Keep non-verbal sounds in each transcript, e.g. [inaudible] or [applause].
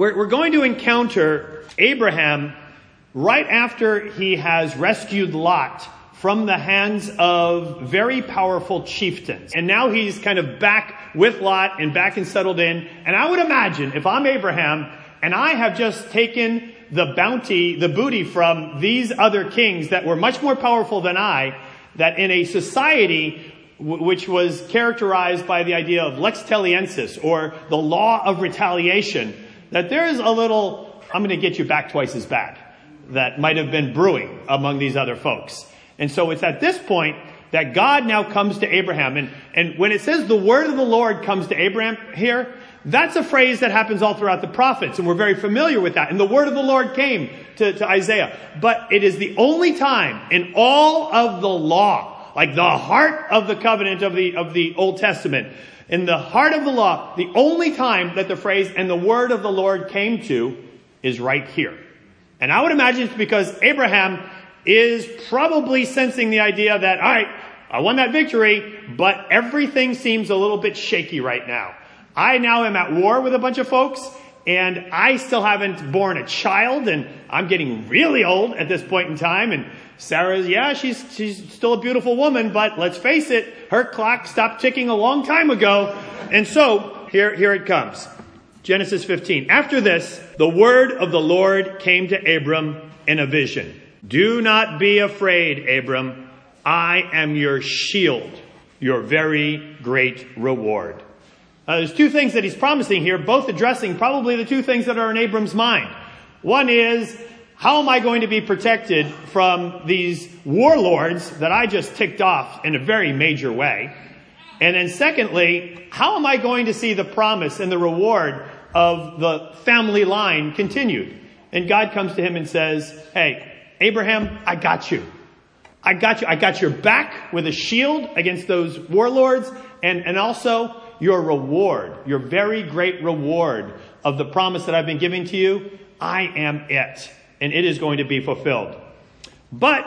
we're, we're going to encounter Abraham right after he has rescued Lot from the hands of very powerful chieftains. And now he's kind of back with Lot and back and settled in. And I would imagine if I'm Abraham and I have just taken the bounty, the booty from these other kings that were much more powerful than I, that in a society w- which was characterized by the idea of lex talionis or the law of retaliation, that there is a little, I'm going to get you back twice as bad that might have been brewing among these other folks. And so it's at this point that God now comes to Abraham. And, and when it says the word of the Lord comes to Abraham here, that's a phrase that happens all throughout the prophets, and we're very familiar with that. And the word of the Lord came to, to Isaiah. But it is the only time in all of the law, like the heart of the covenant of the, of the Old Testament, in the heart of the law, the only time that the phrase and the word of the Lord came to is right here. And I would imagine it's because Abraham is probably sensing the idea that, alright, I won that victory, but everything seems a little bit shaky right now. I now am at war with a bunch of folks, and I still haven't born a child, and I'm getting really old at this point in time, and Sarah's, yeah, she's, she's still a beautiful woman, but let's face it, her clock stopped ticking a long time ago. And so, here, here it comes. Genesis 15. After this, the word of the Lord came to Abram in a vision. Do not be afraid, Abram. I am your shield, your very great reward. Uh, there's two things that he's promising here, both addressing probably the two things that are in Abram's mind. One is, how am I going to be protected from these warlords that I just ticked off in a very major way? And then secondly, how am I going to see the promise and the reward of the family line continued? And God comes to him and says, Hey, Abraham, I got you. I got you. I got your back with a shield against those warlords and, and also your reward, your very great reward of the promise that I've been giving to you. I am it and it is going to be fulfilled. But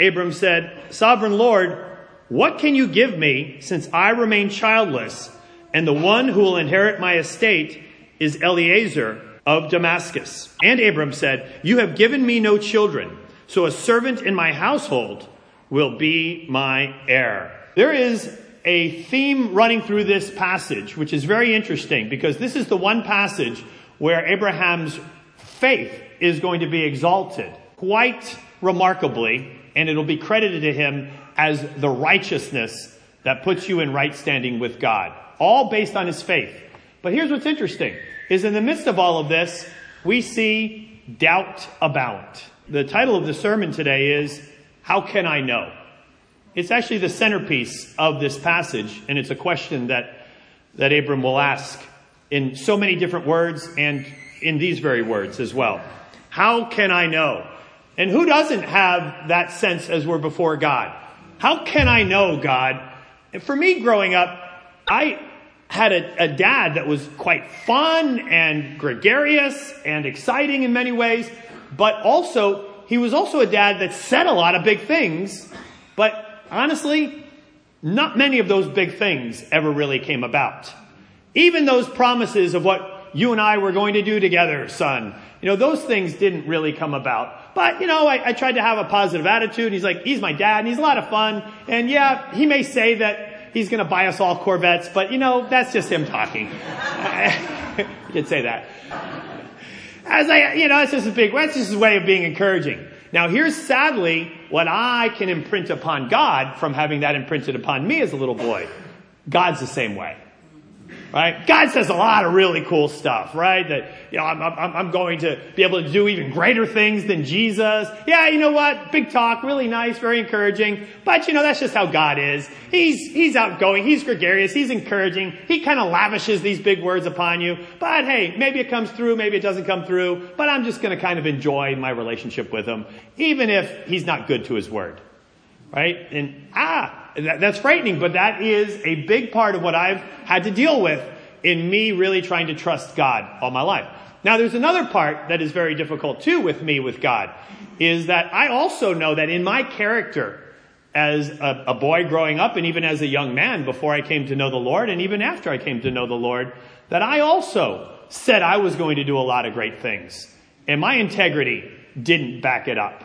Abram said, Sovereign Lord, what can you give me since I remain childless and the one who will inherit my estate is Eliezer of Damascus? And Abram said, You have given me no children, so a servant in my household will be my heir. There is a theme running through this passage, which is very interesting because this is the one passage where Abraham's faith is going to be exalted quite remarkably, and it'll be credited to him as the righteousness that puts you in right standing with God. All based on his faith. But here's what's interesting, is in the midst of all of this, we see doubt abound. The title of the sermon today is, How Can I Know? It's actually the centerpiece of this passage, and it's a question that, that Abram will ask in so many different words and in these very words as well. How can I know? And who doesn't have that sense as we're before God? How can I know God? And for me growing up, I had a, a, dad that was quite fun and gregarious and exciting in many ways, but also, he was also a dad that said a lot of big things, but honestly, not many of those big things ever really came about. Even those promises of what you and I were going to do together, son, you know, those things didn't really come about. But, you know, I, I tried to have a positive attitude. He's like, he's my dad and he's a lot of fun. And yeah, he may say that he's going to buy us all Corvettes, but you know, that's just him talking. [laughs] he did say that. As I, you know, that's just a big, that's just his way of being encouraging. Now here's sadly what I can imprint upon God from having that imprinted upon me as a little boy. God's the same way. Right? God says a lot of really cool stuff, right? That, you know, I'm, I'm, I'm going to be able to do even greater things than Jesus. Yeah, you know what? Big talk, really nice, very encouraging. But, you know, that's just how God is. He's, he's outgoing, he's gregarious, he's encouraging. He kind of lavishes these big words upon you. But hey, maybe it comes through, maybe it doesn't come through. But I'm just going to kind of enjoy my relationship with him, even if he's not good to his word. Right? And, ah, that, that's frightening, but that is a big part of what I've had to deal with in me really trying to trust God all my life. Now there's another part that is very difficult too with me with God, is that I also know that in my character as a, a, boy growing up and even as a young man before I came to know the Lord and even after I came to know the Lord, that I also said I was going to do a lot of great things, and my integrity didn't back it up.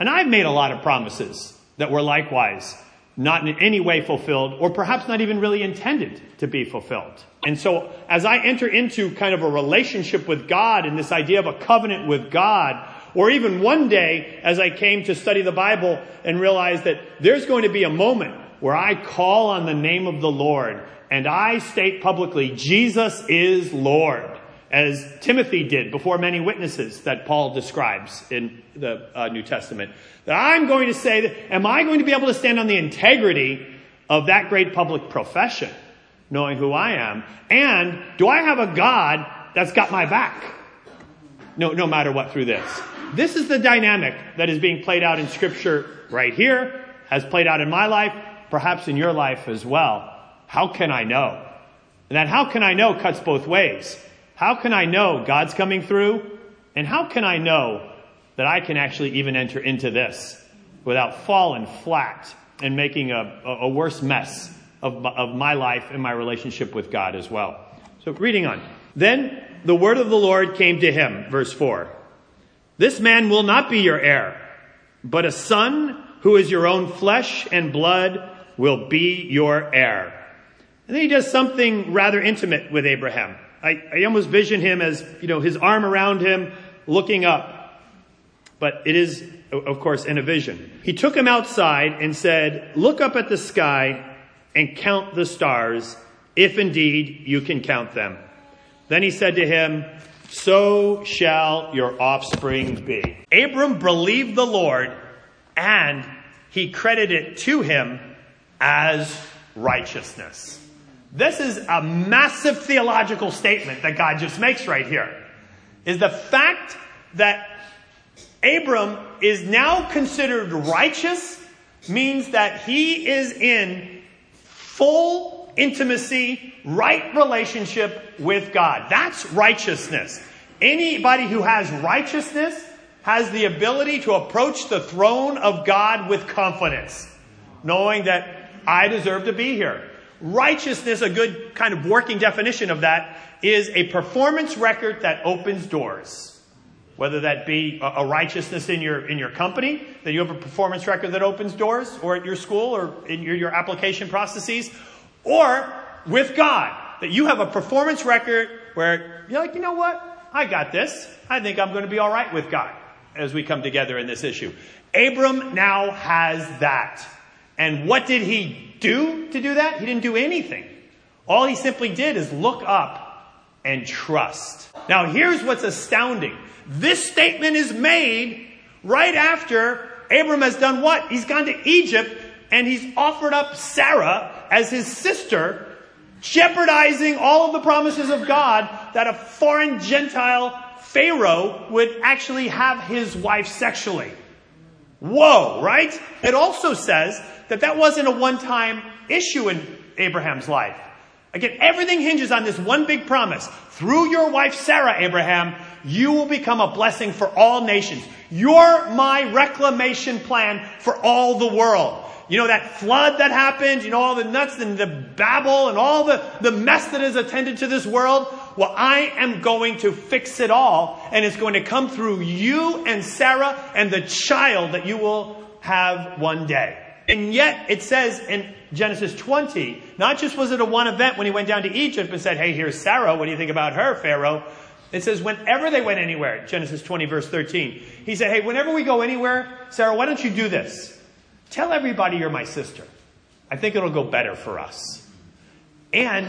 And I've made a lot of promises that were likewise not in any way fulfilled, or perhaps not even really intended to be fulfilled. And so, as I enter into kind of a relationship with God and this idea of a covenant with God, or even one day as I came to study the Bible and realized that there's going to be a moment where I call on the name of the Lord and I state publicly, Jesus is Lord, as Timothy did before many witnesses that Paul describes in the uh, New Testament. That I'm going to say that, am I going to be able to stand on the integrity of that great public profession, knowing who I am? And do I have a God that's got my back? No, no matter what through this. This is the dynamic that is being played out in scripture right here, has played out in my life, perhaps in your life as well. How can I know? And that how can I know cuts both ways. How can I know God's coming through? And how can I know that I can actually even enter into this without falling flat and making a, a worse mess of, of my life and my relationship with God as well? So reading on. Then the word of the Lord came to him, verse 4. This man will not be your heir, but a son who is your own flesh and blood will be your heir. And then he does something rather intimate with Abraham. I, I almost vision him as, you know, his arm around him, looking up. But it is, of course, in a vision. He took him outside and said, look up at the sky and count the stars, if indeed you can count them. Then he said to him, so shall your offspring be. Abram believed the Lord and he credited it to him as righteousness. This is a massive theological statement that God just makes right here. Is the fact that Abram is now considered righteous means that he is in full intimacy, right relationship with God. That's righteousness. Anybody who has righteousness has the ability to approach the throne of God with confidence, knowing that I deserve to be here. Righteousness, a good kind of working definition of that, is a performance record that opens doors. Whether that be a righteousness in your, in your company, that you have a performance record that opens doors, or at your school, or in your, your application processes, or with God, that you have a performance record where you're like, you know what? I got this. I think I'm going to be all right with God as we come together in this issue. Abram now has that. And what did he do to do that? He didn't do anything. All he simply did is look up and trust. Now here's what's astounding. This statement is made right after Abram has done what? He's gone to Egypt and he's offered up Sarah as his sister, jeopardizing all of the promises of God that a foreign Gentile Pharaoh would actually have his wife sexually. Whoa, right? It also says that that wasn't a one-time issue in Abraham's life. Again, everything hinges on this one big promise. Through your wife Sarah, Abraham, you will become a blessing for all nations. You're my reclamation plan for all the world. You know that flood that happened, you know all the nuts and the Babel and all the, the mess that is attended to this world? Well, I am going to fix it all and it's going to come through you and Sarah and the child that you will have one day. And yet it says in Genesis 20, not just was it a one event when he went down to Egypt and said, hey, here's Sarah. What do you think about her, Pharaoh? It says whenever they went anywhere, Genesis 20 verse 13, he said, hey, whenever we go anywhere, Sarah, why don't you do this? Tell everybody you're my sister. I think it'll go better for us. And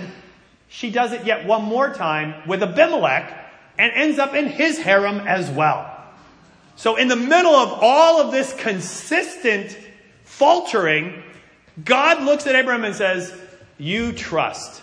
she does it yet one more time with Abimelech and ends up in his harem as well. So in the middle of all of this consistent faltering, God looks at Abraham and says, You trust.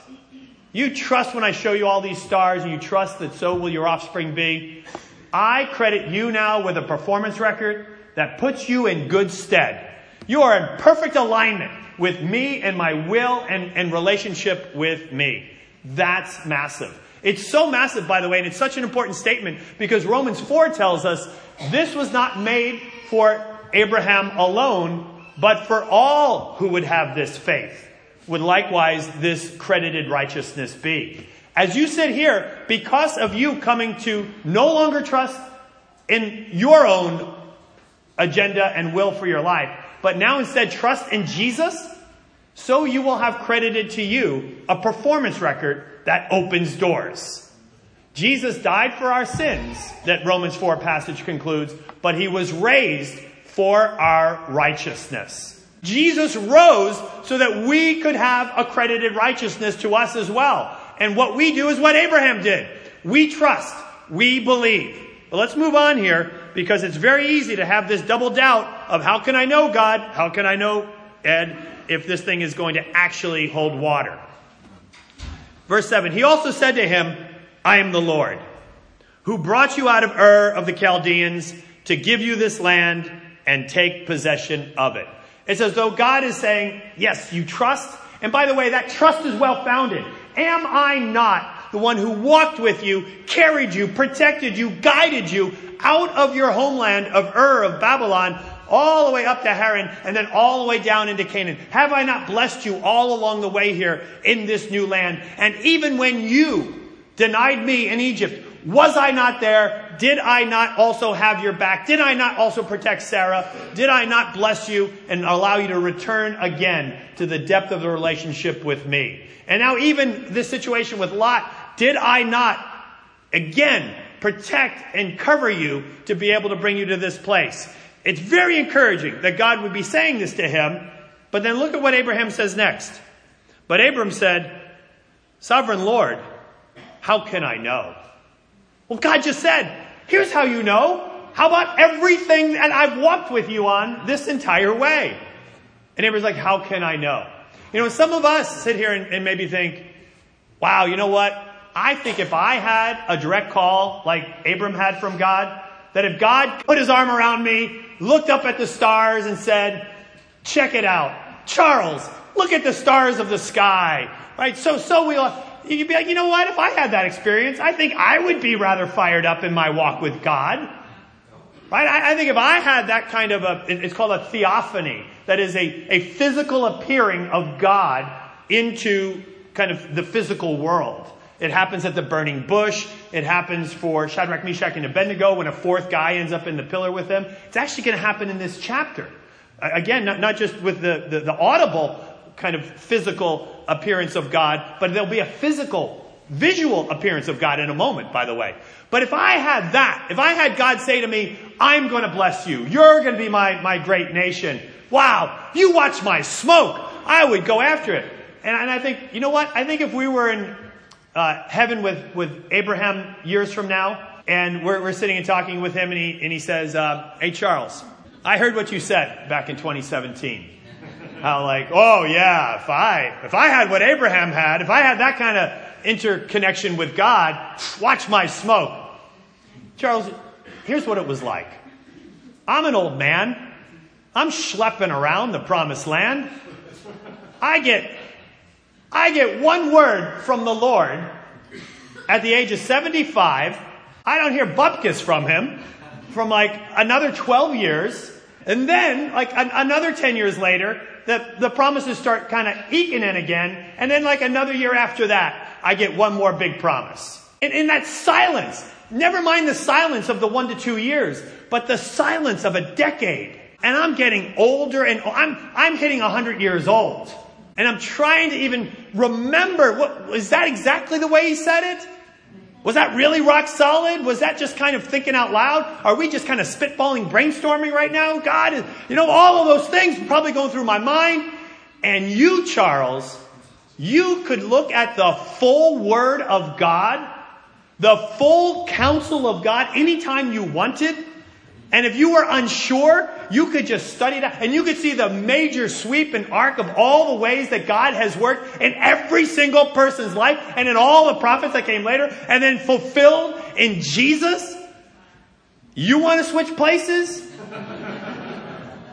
You trust when I show you all these stars, and you trust that so will your offspring be. I credit you now with a performance record that puts you in good stead. You are in perfect alignment with me and my will and, and relationship with me. That's massive. It's so massive, by the way, and it's such an important statement because Romans 4 tells us this was not made for Abraham alone, but for all who would have this faith would likewise this credited righteousness be. As you sit here, because of you coming to no longer trust in your own agenda and will for your life, but now instead trust in Jesus, so you will have credited to you a performance record that opens doors. Jesus died for our sins, that Romans 4 passage concludes, but he was raised for our righteousness. Jesus rose so that we could have accredited righteousness to us as well. And what we do is what Abraham did. We trust. We believe. But let's move on here because it's very easy to have this double doubt of how can I know God? How can I know Ed if this thing is going to actually hold water? Verse 7 He also said to him, I am the Lord, who brought you out of Ur of the Chaldeans to give you this land and take possession of it. It's as though God is saying, Yes, you trust. And by the way, that trust is well founded. Am I not the one who walked with you, carried you, protected you, guided you out of your homeland of Ur of Babylon, all the way up to Haran, and then all the way down into Canaan? Have I not blessed you all along the way here in this new land? And even when you denied me in Egypt, was I not there? Did I not also have your back? Did I not also protect Sarah? Did I not bless you and allow you to return again to the depth of the relationship with me? And now even this situation with Lot, did I not again protect and cover you to be able to bring you to this place? It's very encouraging that God would be saying this to him. But then look at what Abraham says next. But Abram said, Sovereign Lord, how can I know? Well, God just said, here's how you know. How about everything that I've walked with you on this entire way? And Abram's like, how can I know? You know, some of us sit here and, and maybe think, wow, you know what? I think if I had a direct call like Abram had from God, that if God put his arm around me, looked up at the stars and said, check it out. Charles, look at the stars of the sky. Right? So, so we, you'd be like, you know what? If I had that experience, I think I would be rather fired up in my walk with God. Right? I, I think if I had that kind of a, it's called a theophany. That is a, a physical appearing of God into kind of the physical world. It happens at the burning bush. It happens for Shadrach, Meshach, and Abednego when a fourth guy ends up in the pillar with them. It's actually going to happen in this chapter. Again, not, not just with the, the, the audible kind of physical appearance of God, but there'll be a physical, visual appearance of God in a moment, by the way. But if I had that, if I had God say to me, I'm going to bless you, you're going to be my, my great nation. Wow, you watch my smoke. I would go after it. And, and I think, you know what? I think if we were in uh, heaven with, with Abraham years from now, and we're, we're sitting and talking with him, and he, and he says, uh, Hey, Charles, I heard what you said back in 2017. How like, oh yeah, if I, if I had what Abraham had, if I had that kind of interconnection with God, watch my smoke. Charles, here's what it was like. I'm an old man. I'm schlepping around the promised land. I get, I get one word from the Lord at the age of 75. I don't hear bupkis from him from like another 12 years. And then, like an, another 10 years later, the, the promises start kind of eking in again. And then like another year after that, I get one more big promise. And in that silence, never mind the silence of the one to two years, but the silence of a decade. And I'm getting older and I'm, I'm hitting a hundred years old. And I'm trying to even remember what, is that exactly the way he said it? Was that really rock solid? Was that just kind of thinking out loud? Are we just kind of spitballing, brainstorming right now? God, you know, all of those things probably going through my mind. And you, Charles, you could look at the full word of God, the full counsel of God anytime you wanted. And if you were unsure, you could just study that and you could see the major sweep and arc of all the ways that God has worked in every single person's life and in all the prophets that came later and then fulfilled in Jesus. You want to switch places?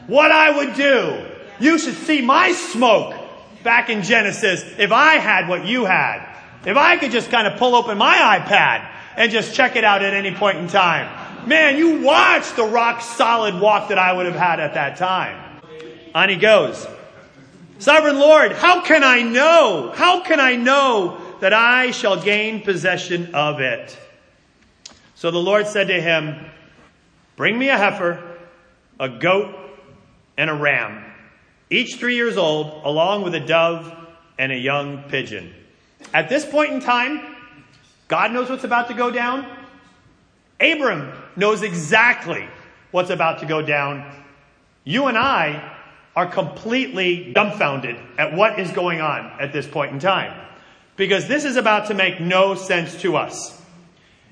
what I would do. You should see my smoke back in Genesis if I had what you had. If I could just kind of pull open my iPad and just check it out at any point in time. Man, you watch the rock solid walk that I would have had at that time. On he goes. Sovereign Lord, how can I know? How can I know that I shall gain possession of it. So the Lord said to him, Bring me a heifer, a goat, and a ram, each three years old, along with a dove and a young pigeon. At this point in time, God knows what's about to go down. Abram knows exactly what's about to go down. You and I are completely dumbfounded at what is going on at this point in time. Because this is about to make no sense to us.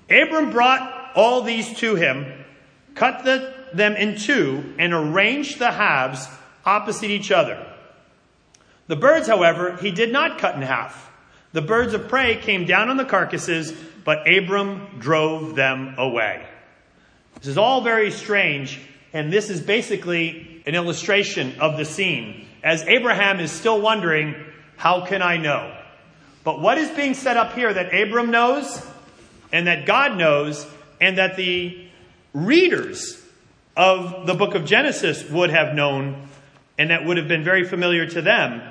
Abram brought all these to him, cut the, them in two, and arranged the halves opposite each other. The birds, however, he did not cut in half. The birds of prey came down on the carcasses, but Abram drove them away. This is all very strange, and this is basically an illustration of the scene. As Abraham is still wondering, how can I know? But what is being set up here that Abram knows, and that God knows, and that the readers of the book of Genesis would have known, and that would have been very familiar to them,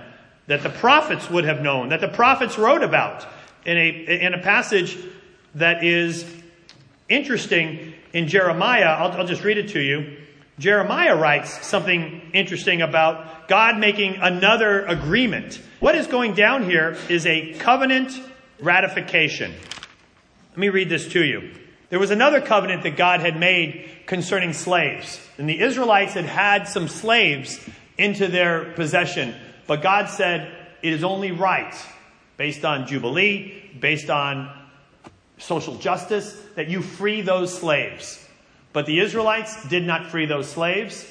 that the prophets would have known, that the prophets wrote about in a, in a passage that is interesting in Jeremiah. I'll, I'll just read it to you. Jeremiah writes something interesting about God making another agreement. What is going down here is a covenant ratification. Let me read this to you. There was another covenant that God had made concerning slaves. And the Israelites had had some slaves into their possession. But God said it is only right, based on Jubilee, based on social justice, that you free those slaves. But the Israelites did not free those slaves.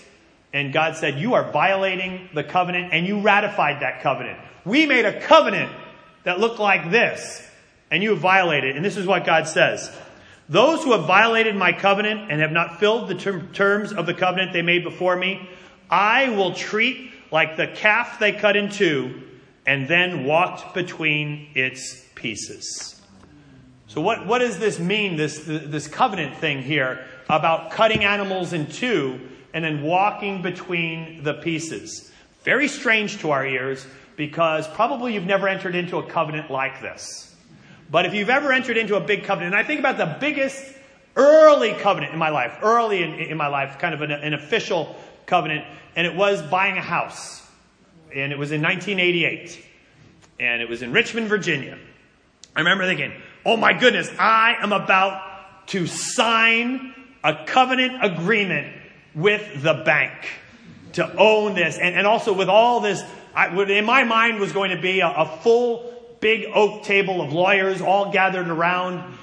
And God said, You are violating the covenant, and you ratified that covenant. We made a covenant that looked like this, and you have violated. It. And this is what God says Those who have violated my covenant and have not filled the terms of the covenant they made before me, I will treat like the calf they cut in two and then walked between its pieces. So what, what does this mean, this, this covenant thing here about cutting animals in two and then walking between the pieces? Very strange to our ears because probably you've never entered into a covenant like this. But if you've ever entered into a big covenant, and I think about the biggest early covenant in my life, early in, in my life, kind of an, an official covenant, and it was buying a house. And it was in 1988. And it was in Richmond, Virginia. I remember thinking, oh my goodness, I am about to sign a covenant agreement with the bank to own this. And, and also with all this, I, in my mind was going to be a, a full big oak table of lawyers all gathered around.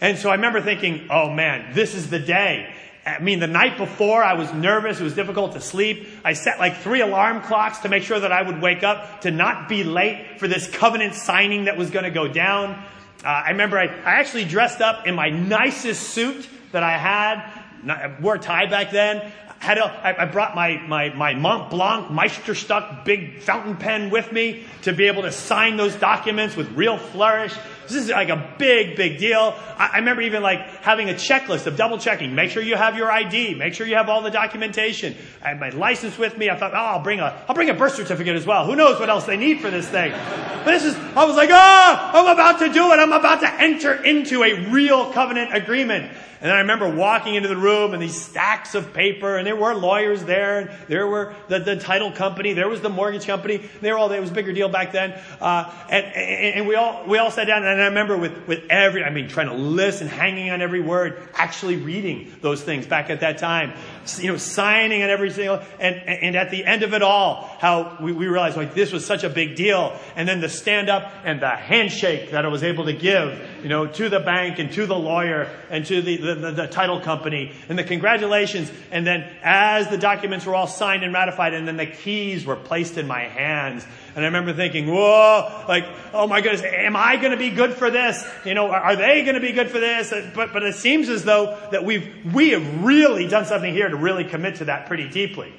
And so I remember thinking, oh man, this is the day. I mean, the night before I was nervous. It was difficult to sleep. I set like three alarm clocks to make sure that I would wake up to not be late for this covenant signing that was going to go down. Uh, I remember I, I actually dressed up in my nicest suit that I had. I wore a tie back then. Had a, I, I brought my, my, my Mont Blanc Meisterstück big fountain pen with me to be able to sign those documents with real flourish. This is like a big, big deal. I, I remember even like having a checklist of double checking. Make sure you have your ID. Make sure you have all the documentation. I had my license with me. I thought, oh, I'll bring a, I'll bring a birth certificate as well. Who knows what else they need for this thing? But this is, I was like, oh, I'm about to do it. I'm about to enter into a real covenant agreement. And I remember walking into the room and these stacks of paper, and there were lawyers there, and there were the, the title company, there was the mortgage company. They were all, it was a bigger deal back then. Uh, and, and, and, we all, we all sat down, and I remember with, with every, I mean, trying to listen, hanging on every word, actually reading those things back at that time. You know, signing on every single, and, and at the end of it all, how we, we realized like this was such a big deal. And then the stand up and the handshake that I was able to give, you know, to the bank and to the lawyer and to the the, the, the, title company and the congratulations. And then as the documents were all signed and ratified and then the keys were placed in my hands. And I remember thinking, whoa, like, oh my goodness, am I going to be good for this? You know, are they going to be good for this? But, but it seems as though that we've, we have really done something here to really commit to that pretty deeply.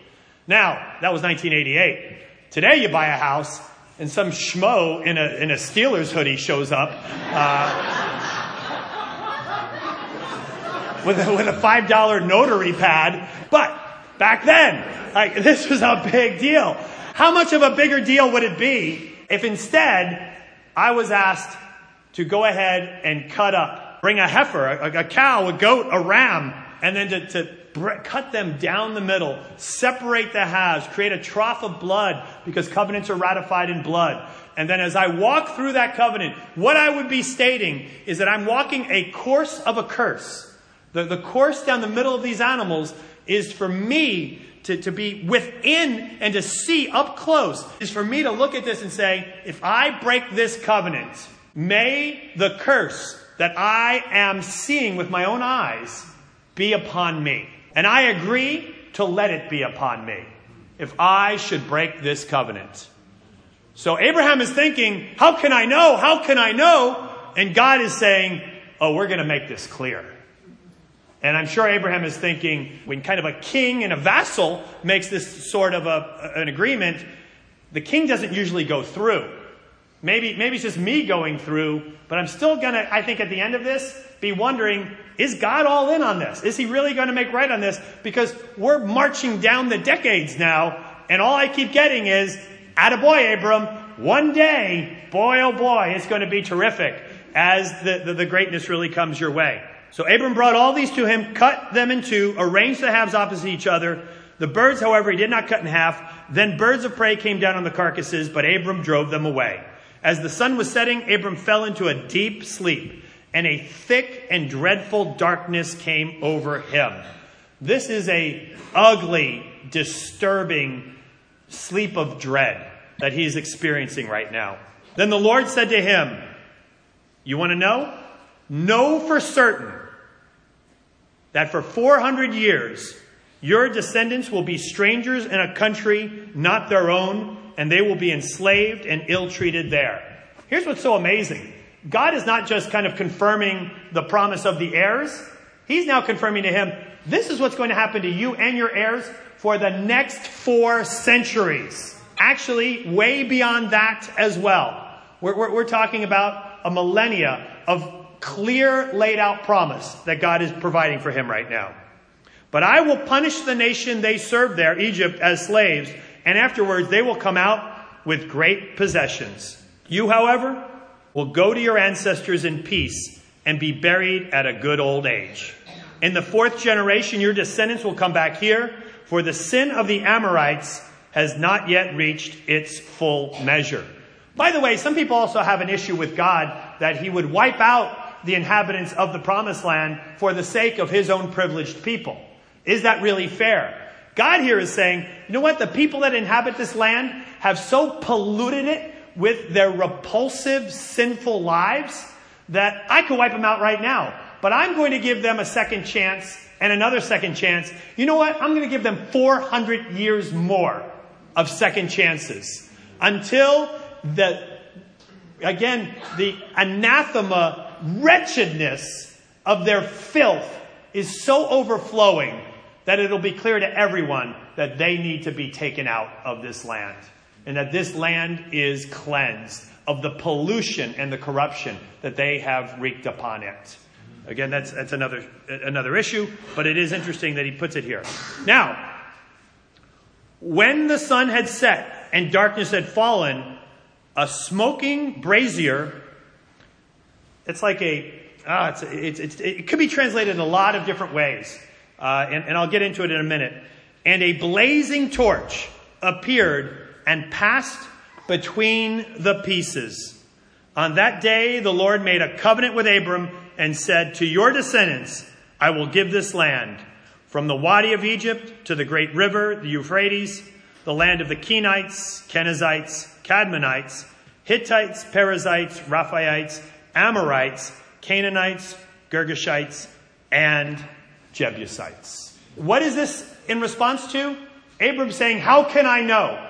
Now, that was 1988. Today you buy a house and some schmo in a, in a Steelers hoodie shows up. Uh, [laughs] with a, with a $5 notary pad. But back then, like, this was a big deal. How much of a bigger deal would it be if instead I was asked, to go ahead and cut up, bring a heifer, a, a cow, a goat, a ram, and then to, to cut them down the middle, separate the halves, create a trough of blood because covenants are ratified in blood. And then as I walk through that covenant, what I would be stating is that I'm walking a course of a curse. The, the course down the middle of these animals is for me to, to be within and to see up close, is for me to look at this and say, if I break this covenant, may the curse that I am seeing with my own eyes be upon me. And I agree to let it be upon me if I should break this covenant. So Abraham is thinking, how can I know? How can I know? And God is saying, oh, we're going to make this clear. And I'm sure Abraham is thinking, when kind of a king and a vassal makes this sort of a, an agreement, the king doesn't usually go through. Maybe, maybe it's just me going through, but I'm still going to, I think at the end of this, be wondering, is God all in on this? Is he really going to make right on this? Because we're marching down the decades now, and all I keep getting is, attaboy, Abram, one day, boy oh boy, it's going to be terrific as the, the, the greatness really comes your way. So Abram brought all these to him, cut them in two, arranged the halves opposite each other. The birds, however, he did not cut in half. Then birds of prey came down on the carcasses, but Abram drove them away. As the sun was setting, Abram fell into a deep sleep, and a thick and dreadful darkness came over him. This is a ugly, disturbing sleep of dread that he's experiencing right now. Then the Lord said to him, You want to know? Know for certain that for 400 years your descendants will be strangers in a country not their own and they will be enslaved and ill treated there. Here's what's so amazing God is not just kind of confirming the promise of the heirs, He's now confirming to him, this is what's going to happen to you and your heirs for the next four centuries. Actually, way beyond that as well. We're, we're, we're talking about a millennia of clear laid out promise that God is providing for him right now. But I will punish the nation they served there, Egypt, as slaves, and afterwards they will come out with great possessions. You, however, will go to your ancestors in peace and be buried at a good old age. In the fourth generation, your descendants will come back here, for the sin of the Amorites has not yet reached its full measure. By the way, some people also have an issue with God that he would wipe out the inhabitants of the promised land for the sake of his own privileged people. Is that really fair? God here is saying, you know what? The people that inhabit this land have so polluted it with their repulsive, sinful lives that I could wipe them out right now. But I'm going to give them a second chance and another second chance. You know what? I'm going to give them 400 years more of second chances until the, again, the anathema wretchedness of their filth is so overflowing that it'll be clear to everyone that they need to be taken out of this land and that this land is cleansed of the pollution and the corruption that they have wreaked upon it. Again, that's, that's another, another issue, but it is interesting that he puts it here. Now, when the sun had set and darkness had fallen, a smoking brazier, it's like a, ah, it's, it's, it's, it could be translated in a lot of different ways uh, and, and I'll get into it in a minute. And a blazing torch appeared and passed between the pieces. On that day, the Lord made a covenant with Abram and said, To your descendants, I will give this land, from the Wadi of Egypt to the great river, the Euphrates, the land of the Kenites, Kenizzites, Cadmonites, Hittites, Perizzites, Rephaites, Amorites, Canaanites, Girgashites, and Jebusites. What is this in response to? Abram saying, How can I know?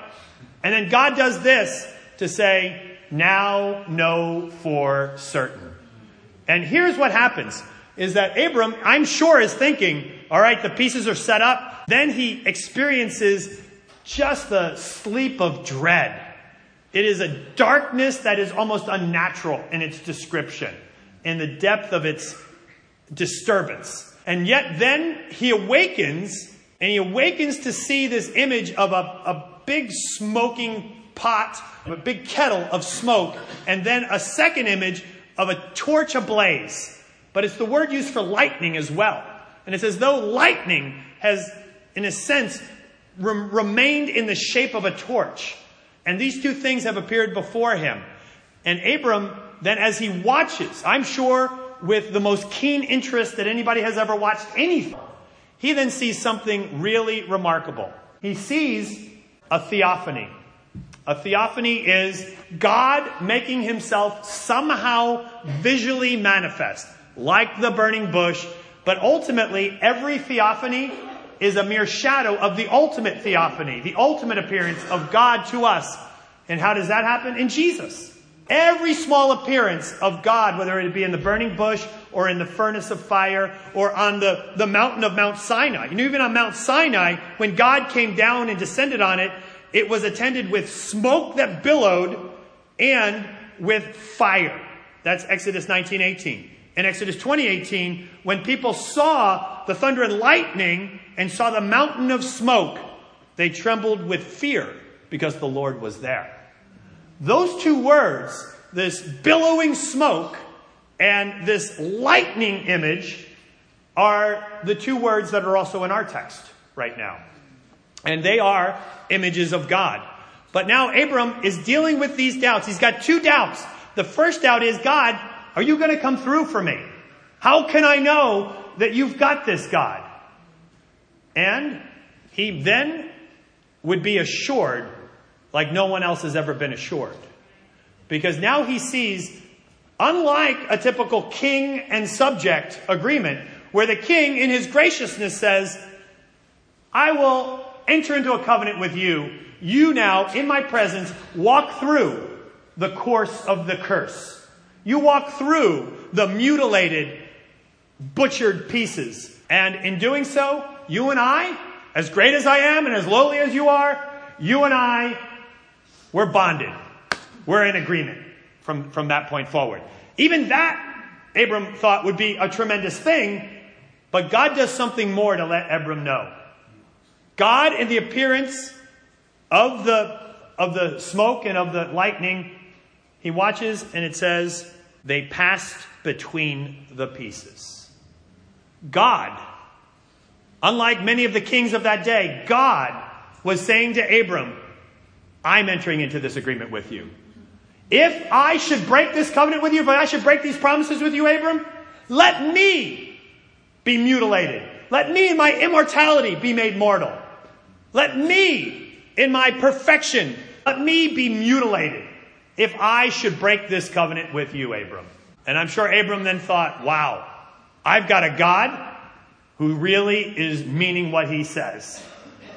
And then God does this to say, Now know for certain. And here's what happens is that Abram, I'm sure, is thinking, All right, the pieces are set up. Then he experiences just the sleep of dread. It is a darkness that is almost unnatural in its description, in the depth of its disturbance. And yet then he awakens, and he awakens to see this image of a, a big smoking pot, a big kettle of smoke, and then a second image of a torch ablaze, but it's the word used for lightning as well. And it's as though lightning has, in a sense, re- remained in the shape of a torch. And these two things have appeared before him. And Abram, then as he watches, I'm sure with the most keen interest that anybody has ever watched anything, he then sees something really remarkable. He sees a theophany. A theophany is God making himself somehow visually manifest, like the burning bush, but ultimately every theophany is a mere shadow of the ultimate theophany, the ultimate appearance of God to us. And how does that happen? In Jesus. Every small appearance of God, whether it be in the burning bush or in the furnace of fire or on the, the mountain of Mount Sinai. And even on Mount Sinai, when God came down and descended on it, it was attended with smoke that billowed and with fire. That's Exodus 19:18. In Exodus 20:18, when people saw the thunder and lightning and saw the mountain of smoke, they trembled with fear because the Lord was there. Those two words, this billowing smoke and this lightning image, are the two words that are also in our text right now. And they are images of God. But now Abram is dealing with these doubts. He's got two doubts. The first doubt is, God, are you going to come through for me? How can I know that you've got this, God? And he then would be assured like no one else has ever been assured. Because now he sees, unlike a typical king and subject agreement, where the king in his graciousness says, I will enter into a covenant with you. You now, in my presence, walk through the course of the curse. You walk through the mutilated, butchered pieces. And in doing so, you and I, as great as I am and as lowly as you are, you and I, we're bonded. We're in agreement from, from that point forward. Even that, Abram thought would be a tremendous thing, but God does something more to let Abram know. God, in the appearance of the, of the smoke and of the lightning, he watches and it says, they passed between the pieces. God, unlike many of the kings of that day, God was saying to Abram, I'm entering into this agreement with you. If I should break this covenant with you, if I should break these promises with you, Abram, let me be mutilated. Let me in my immortality be made mortal. Let me in my perfection, let me be mutilated if I should break this covenant with you, Abram. And I'm sure Abram then thought, wow, I've got a God who really is meaning what he says.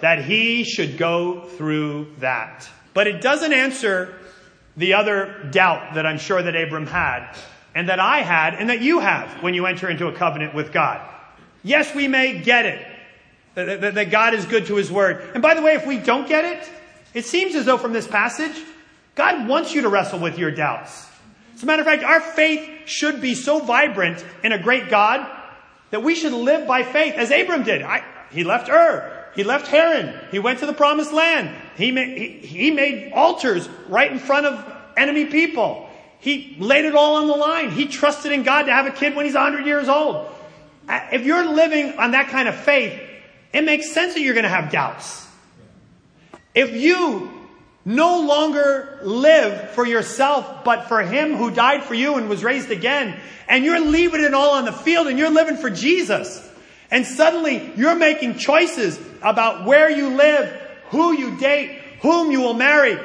That he should go through that. But it doesn't answer the other doubt that I'm sure that Abram had, and that I had, and that you have when you enter into a covenant with God. Yes, we may get it, that, that, God is good to his word. And by the way, if we don't get it, it seems as though from this passage, God wants you to wrestle with your doubts. As a matter of fact, our faith should be so vibrant in a great God that we should live by faith, as Abram did. I, he left Ur. He left Haran. He went to the promised land. He made, he, he made altars right in front of enemy people. He laid it all on the line. He trusted in God to have a kid when he's 100 years old. If you're living on that kind of faith, it makes sense that you're going to have doubts. If you no longer live for yourself, but for Him who died for you and was raised again, and you're leaving it all on the field and you're living for Jesus, and suddenly you're making choices about where you live, who you date, whom you will marry.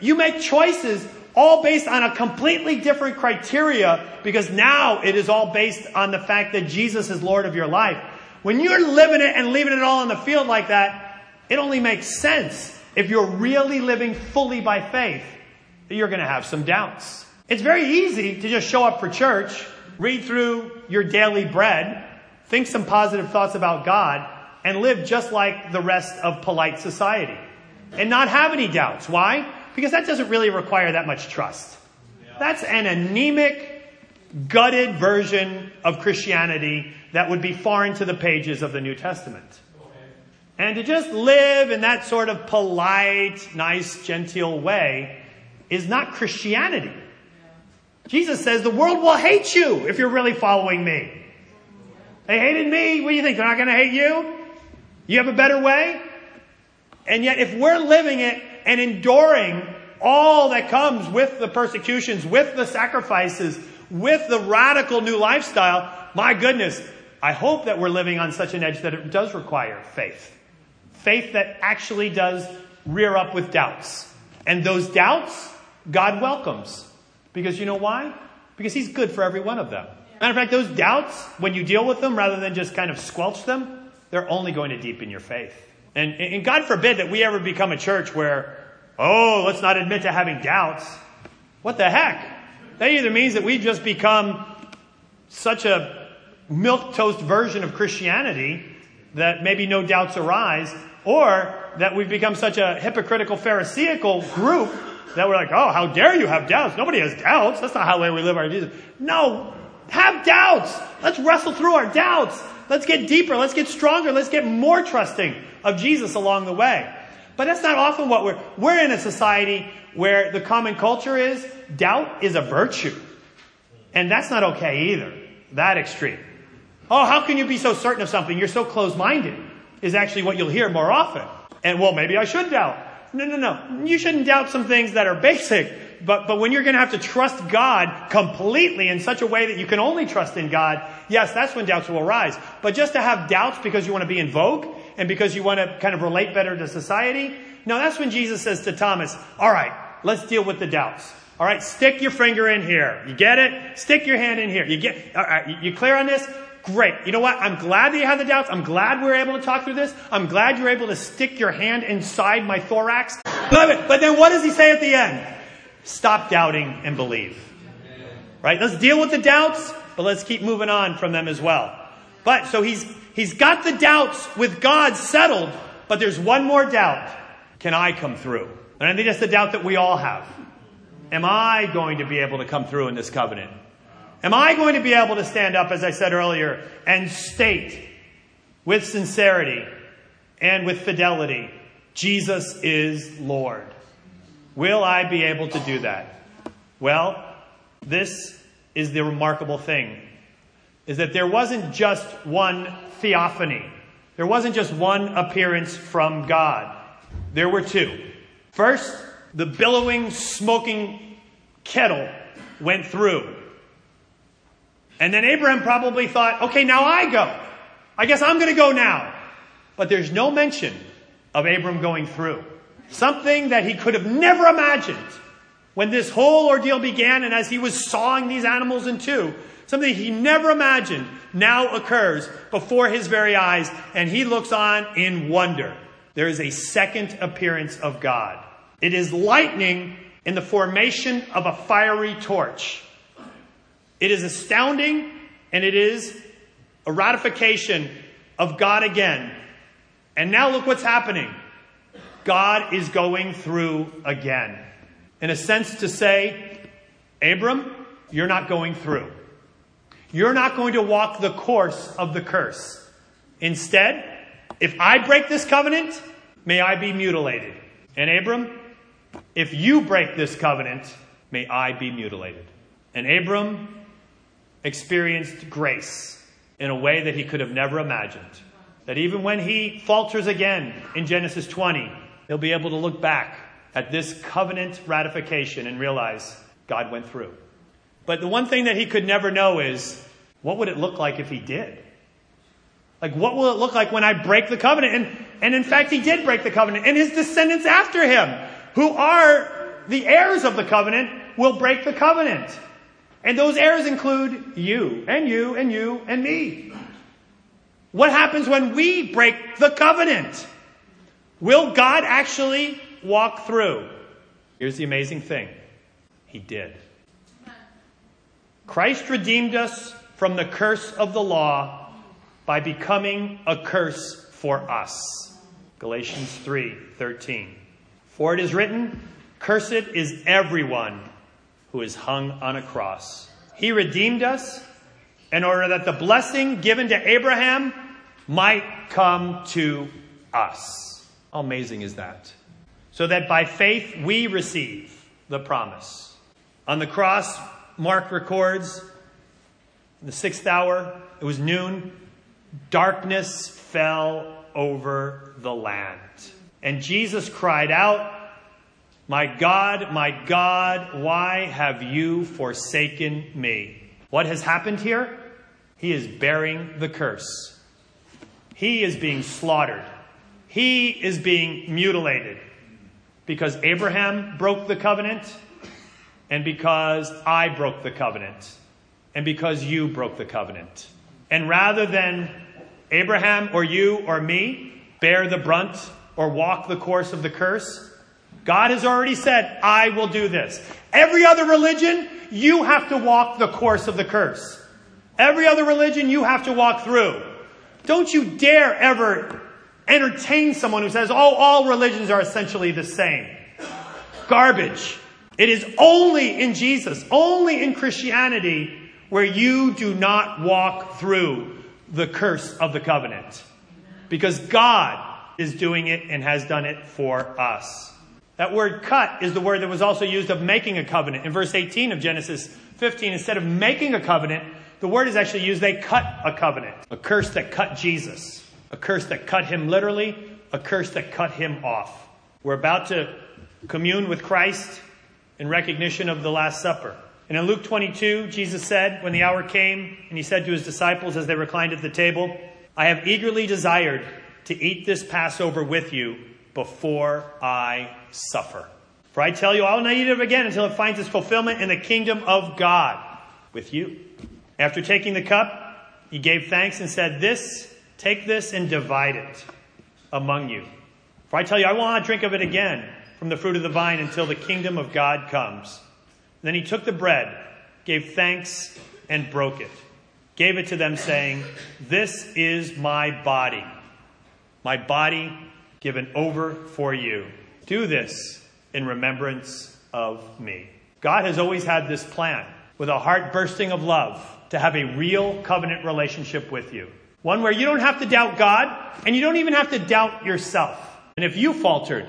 You make choices all based on a completely different criteria because now it is all based on the fact that Jesus is Lord of your life. When you're living it and leaving it all on the field like that, it only makes sense if you're really living fully by faith you're going to have some doubts. It's very easy to just show up for church, read through your daily bread, think some positive thoughts about God, and live just like the rest of polite society and not have any doubts. Why? Because that doesn't really require that much trust. That's an anemic, gutted version of Christianity that would be foreign to the pages of the New Testament. And to just live in that sort of polite, nice, genteel way is not Christianity. Jesus says the world will hate you if you're really following me. They hated me. What do you think? They're not going to hate you? You have a better way? And yet, if we're living it and enduring all that comes with the persecutions, with the sacrifices, with the radical new lifestyle, my goodness, I hope that we're living on such an edge that it does require faith. Faith that actually does rear up with doubts. And those doubts, God welcomes. Because you know why? Because He's good for every one of them. Matter of fact, those doubts, when you deal with them rather than just kind of squelch them, they're only going to deepen your faith. And, and God forbid that we ever become a church where, oh, let's not admit to having doubts. What the heck? That either means that we've just become such a milk toast version of Christianity that maybe no doubts arise, or that we've become such a hypocritical Pharisaical group that we're like, oh, how dare you have doubts? Nobody has doubts. That's not how we live our Jesus. No, have doubts. Let's wrestle through our doubts. Let's get deeper. Let's get stronger. Let's get more trusting of Jesus along the way. But that's not often what we're, we're in a society where the common culture is doubt is a virtue. And that's not okay either. That extreme. Oh, how can you be so certain of something? You're so close-minded is actually what you'll hear more often. And well, maybe I should doubt. No, no, no. You shouldn't doubt some things that are basic. But, but when you're going to have to trust God completely in such a way that you can only trust in God, yes, that's when doubts will arise. But just to have doubts because you want to be in vogue and because you want to kind of relate better to society, no, that's when Jesus says to Thomas, all right, let's deal with the doubts. All right, stick your finger in here. You get it? Stick your hand in here. You get, all right, you clear on this? Great. You know what? I'm glad that you had the doubts. I'm glad we were able to talk through this. I'm glad you're able to stick your hand inside my thorax. But, but then what does he say at the end? Stop doubting and believe. Right? Let's deal with the doubts, but let's keep moving on from them as well. But so he's he's got the doubts with God settled, but there's one more doubt. Can I come through? And I think that's the doubt that we all have. Am I going to be able to come through in this covenant? Am I going to be able to stand up, as I said earlier, and state with sincerity and with fidelity, Jesus is Lord? Will I be able to do that? Well, this is the remarkable thing, is that there wasn't just one theophany. There wasn't just one appearance from God. There were two. First, the billowing, smoking kettle went through. And then Abraham probably thought, okay, now I go. I guess I'm going to go now. But there's no mention of Abram going through. Something that he could have never imagined when this whole ordeal began and as he was sawing these animals in two. Something he never imagined now occurs before his very eyes and he looks on in wonder. There is a second appearance of God. It is lightning in the formation of a fiery torch. It is astounding and it is a ratification of God again. And now look what's happening. God is going through again. In a sense to say, Abram, you're not going through. You're not going to walk the course of the curse. Instead, if I break this covenant, may I be mutilated. And Abram, if you break this covenant, may I be mutilated. And Abram experienced grace in a way that he could have never imagined. That even when he falters again in Genesis 20, he'll be able to look back at this covenant ratification and realize God went through. But the one thing that he could never know is what would it look like if he did? Like, what will it look like when I break the covenant? And, and in fact, he did break the covenant, and his descendants after him, who are the heirs of the covenant, will break the covenant. And those heirs include you, and you, and you, and me. What happens when we break the covenant? Will God actually walk through? Here's the amazing thing He did. Christ redeemed us from the curse of the law by becoming a curse for us. Galatians 3:13. For it is written, cursed is everyone who is hung on a cross. He redeemed us in order that the blessing given to Abraham might come to us. How amazing is that? So that by faith we receive the promise. On the cross, Mark records, in the sixth hour, it was noon, darkness fell over the land. And Jesus cried out, My God, my God, why have you forsaken me? What has happened here? He is bearing the curse. He is being slaughtered. He is being mutilated because Abraham broke the covenant and because I broke the covenant and because you broke the covenant. And rather than Abraham or you or me bear the brunt or walk the course of the curse, God has already said, I will do this. Every other religion, you have to walk the course of the curse. Every other religion, you have to walk through. Don't you dare ever entertain someone who says, oh, all religions are essentially the same. Garbage. It is only in Jesus, only in Christianity, where you do not walk through the curse of the covenant. Because God is doing it and has done it for us. That word cut is the word that was also used of making a covenant. In verse 18 of Genesis 15, instead of making a covenant, the word is actually used, they cut a covenant. A curse that cut Jesus. A curse that cut him literally. A curse that cut him off. We're about to commune with Christ in recognition of the Last Supper. And in Luke 22, Jesus said, when the hour came, and he said to his disciples as they reclined at the table, I have eagerly desired to eat this Passover with you before I suffer. For I tell you, I will not eat of it again until it finds its fulfillment in the kingdom of God with you. After taking the cup, he gave thanks and said, This, take this and divide it among you. For I tell you, I will not drink of it again from the fruit of the vine until the kingdom of God comes. Then he took the bread, gave thanks, and broke it, gave it to them, saying, This is my body, my body given over for you. Do this in remembrance of me. God has always had this plan with a heart bursting of love to have a real covenant relationship with you. One where you don't have to doubt God and you don't even have to doubt yourself. And if you faltered,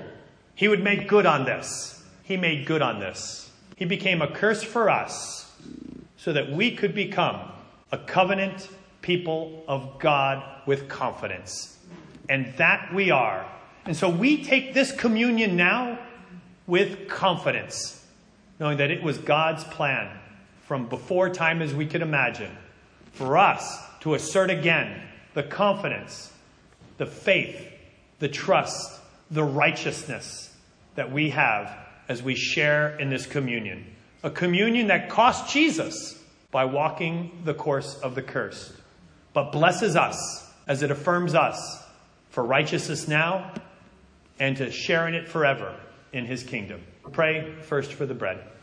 he would make good on this. He made good on this. He became a curse for us so that we could become a covenant people of God with confidence. And that we are. And so we take this communion now with confidence, knowing that it was God's plan from before time as we could imagine for us to assert again the confidence, the faith, the trust, the righteousness that we have as we share in this communion. A communion that cost Jesus by walking the course of the curse, but blesses us as it affirms us for righteousness now and to share in it forever in his kingdom. Pray first for the bread.